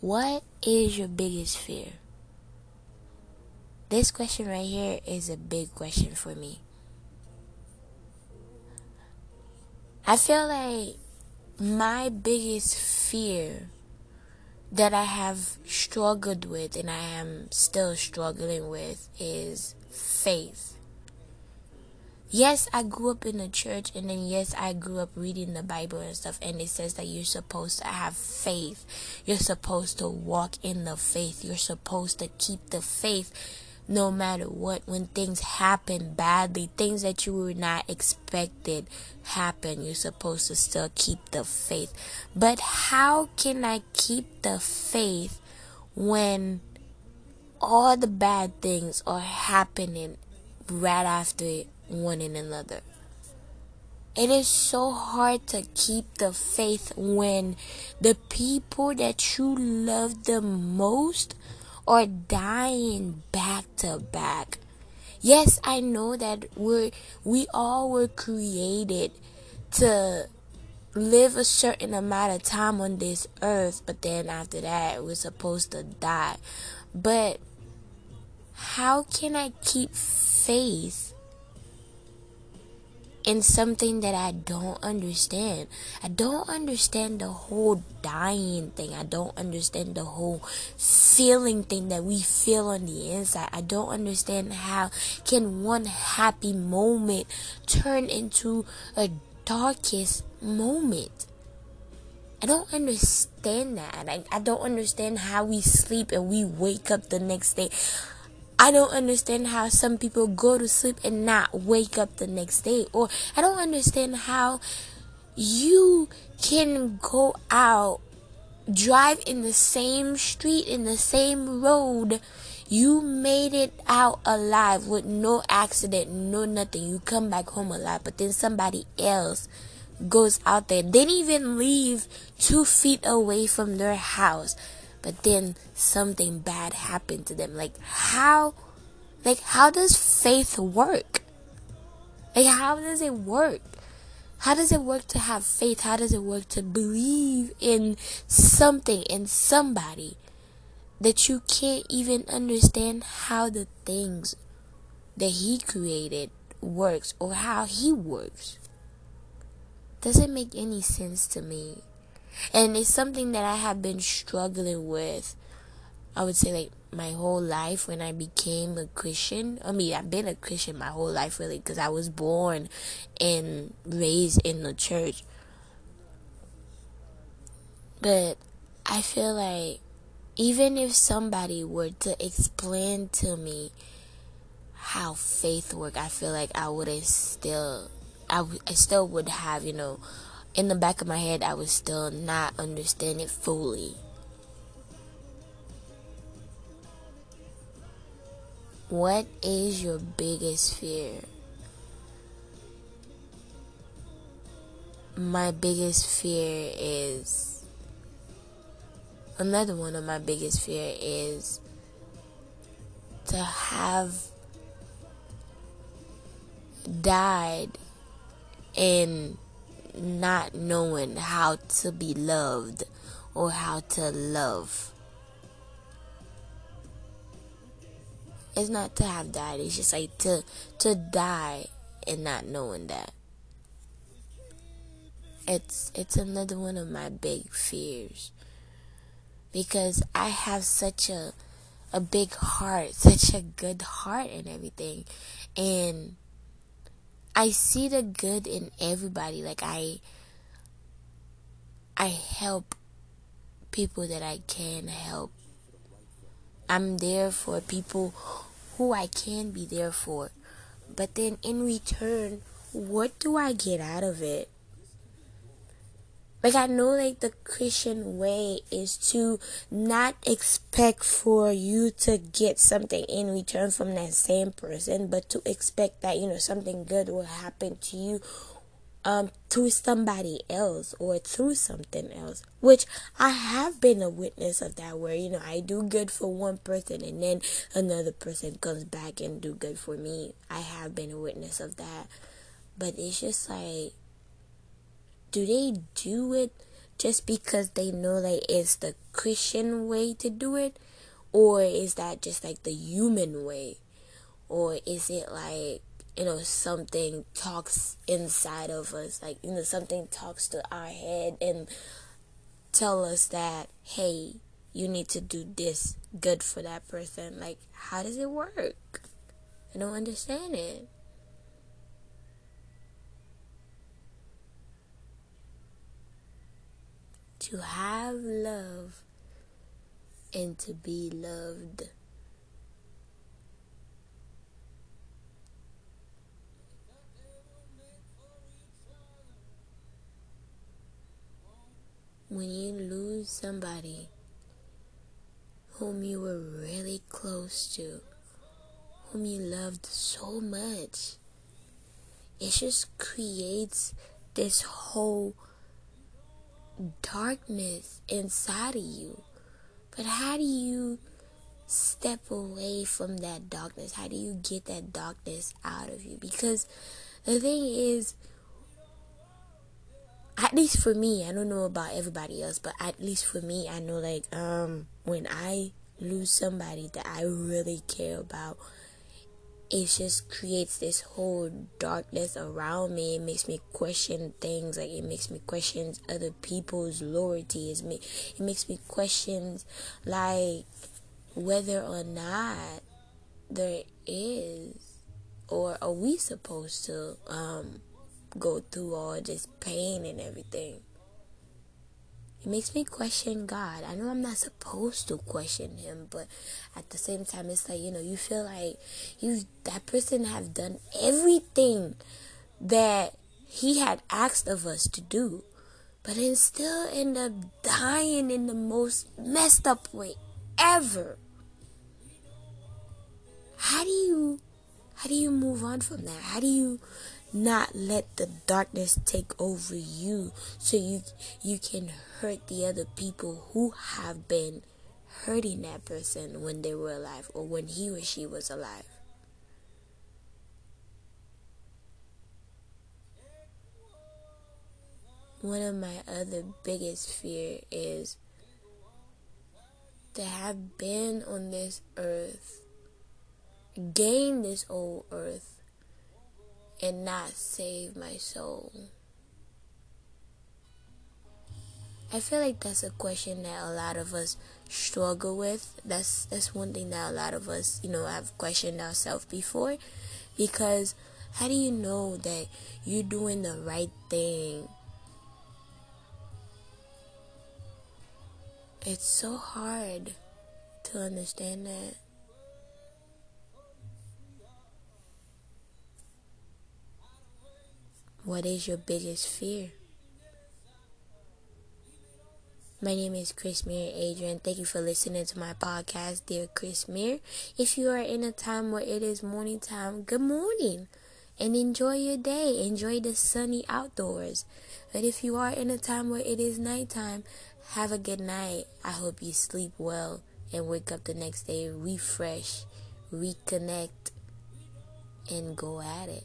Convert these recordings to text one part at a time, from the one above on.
What is your biggest fear? This question right here is a big question for me. I feel like my biggest fear that I have struggled with and I am still struggling with is faith. Yes, I grew up in the church and then yes, I grew up reading the Bible and stuff and it says that you're supposed to have faith. You're supposed to walk in the faith. You're supposed to keep the faith no matter what when things happen badly things that you were not expected happen you're supposed to still keep the faith but how can i keep the faith when all the bad things are happening right after one in another it is so hard to keep the faith when the people that you love the most are dying back to back. Yes, I know that we're we all were created to live a certain amount of time on this earth, but then after that we're supposed to die. But how can I keep faith in something that I don't understand. I don't understand the whole dying thing. I don't understand the whole feeling thing that we feel on the inside. I don't understand how can one happy moment turn into a darkest moment. I don't understand that. I, I don't understand how we sleep and we wake up the next day. I don't understand how some people go to sleep and not wake up the next day. Or I don't understand how you can go out, drive in the same street, in the same road. You made it out alive with no accident, no nothing. You come back home alive, but then somebody else goes out there. They didn't even leave two feet away from their house but then something bad happened to them. Like how like how does faith work? Like how does it work? How does it work to have faith? How does it work to believe in something in somebody that you can't even understand how the things that he created works or how he works? Doesn't make any sense to me. And it's something that I have been struggling with, I would say, like my whole life when I became a Christian. I mean, I've been a Christian my whole life, really, because I was born and raised in the church. But I feel like even if somebody were to explain to me how faith work, I feel like I wouldn't still, I, w- I still would have, you know, in the back of my head, I would still not understand it fully. What is your biggest fear? My biggest fear is another one of my biggest fear is to have died in not knowing how to be loved or how to love. It's not to have died, it's just like to to die and not knowing that. It's it's another one of my big fears. Because I have such a a big heart, such a good heart and everything. And I see the good in everybody. Like I I help people that I can help. I'm there for people who I can be there for. But then in return, what do I get out of it? Like I know like the Christian way is to not expect for you to get something in return from that same person, but to expect that, you know, something good will happen to you um to somebody else or through something else. Which I have been a witness of that where, you know, I do good for one person and then another person comes back and do good for me. I have been a witness of that. But it's just like do they do it just because they know that it's the Christian way to do it? Or is that just like the human way? Or is it like you know something talks inside of us? Like you know something talks to our head and tell us that hey you need to do this good for that person. Like how does it work? I don't understand it to have love and to be loved. When you lose somebody whom you were really close to, whom you loved so much, it just creates this whole darkness inside of you. But how do you step away from that darkness? How do you get that darkness out of you? Because the thing is, at least for me, I don't know about everybody else, but at least for me, I know like um when I lose somebody that I really care about, it just creates this whole darkness around me. It makes me question things. Like it makes me question other people's loyalty. It makes me question like whether or not there is or are we supposed to um go through all this pain and everything. It makes me question God. I know I'm not supposed to question him, but at the same time it's like, you know, you feel like you that person have done everything that he had asked of us to do. But then still end up dying in the most messed up way ever. How do you how do you move on from that? How do you not let the darkness take over you so you you can hurt the other people who have been hurting that person when they were alive or when he or she was alive one of my other biggest fear is to have been on this earth gain this old earth and not save my soul? I feel like that's a question that a lot of us struggle with. That's that's one thing that a lot of us, you know, have questioned ourselves before because how do you know that you're doing the right thing? It's so hard to understand that. What is your biggest fear? My name is Chrissmyrrhe Adrien. Thank you for listening to my podcast, Dear Chrissmyrrhe. If you are in a time where it is morning time, good morning and enjoy your day. Enjoy the sunny outdoors. But if you are in a time where it is nighttime, have a good night. I hope you sleep well and wake up the next day refresh, reconnect, and go at it.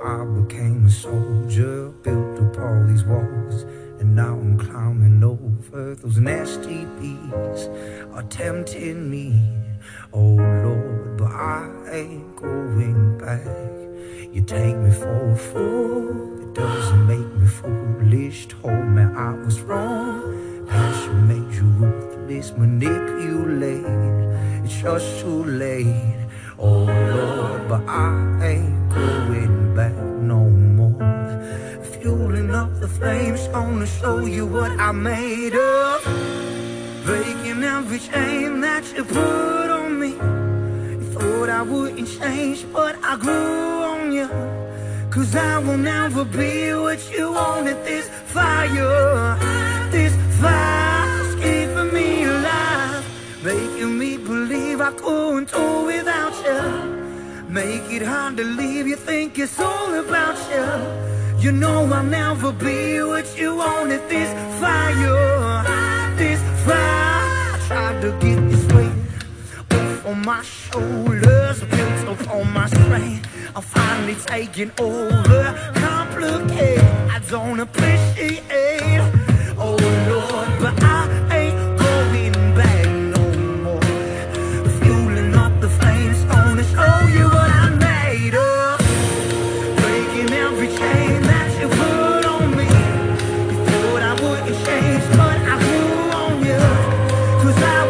I became a soldier, built up all these walls, and now I'm climbing over those nasty bees are tempting me. Oh Lord, but I ain't going back. You take me for a fool, it doesn't make me foolish. Told me I was wrong, passion made you ruthless, manipulate. It's just too late. Oh Lord, but I ain't going back no more. Fueling up the flames, gonna show you what I made of. Breaking every chain that you put on me. You thought I wouldn't change, but I grew on you. Cause I will never be what you wanted this fire. it hard to leave. You think it's all about you. You know I'll never be what you wanted This fire, this fire. Tried to get this weight Off on my shoulders Built up on my strength. I'm finally taking over. Complicated, I don't appreciate. Oh Lord, but I Cause I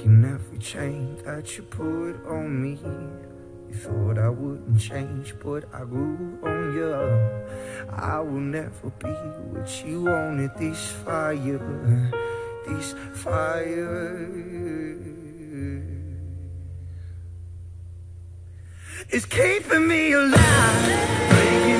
Breaking every chain that you put on me. You thought I wouldn't change, but I grew on you. I will never be what you wanted. This fire, this fire is keeping me alive.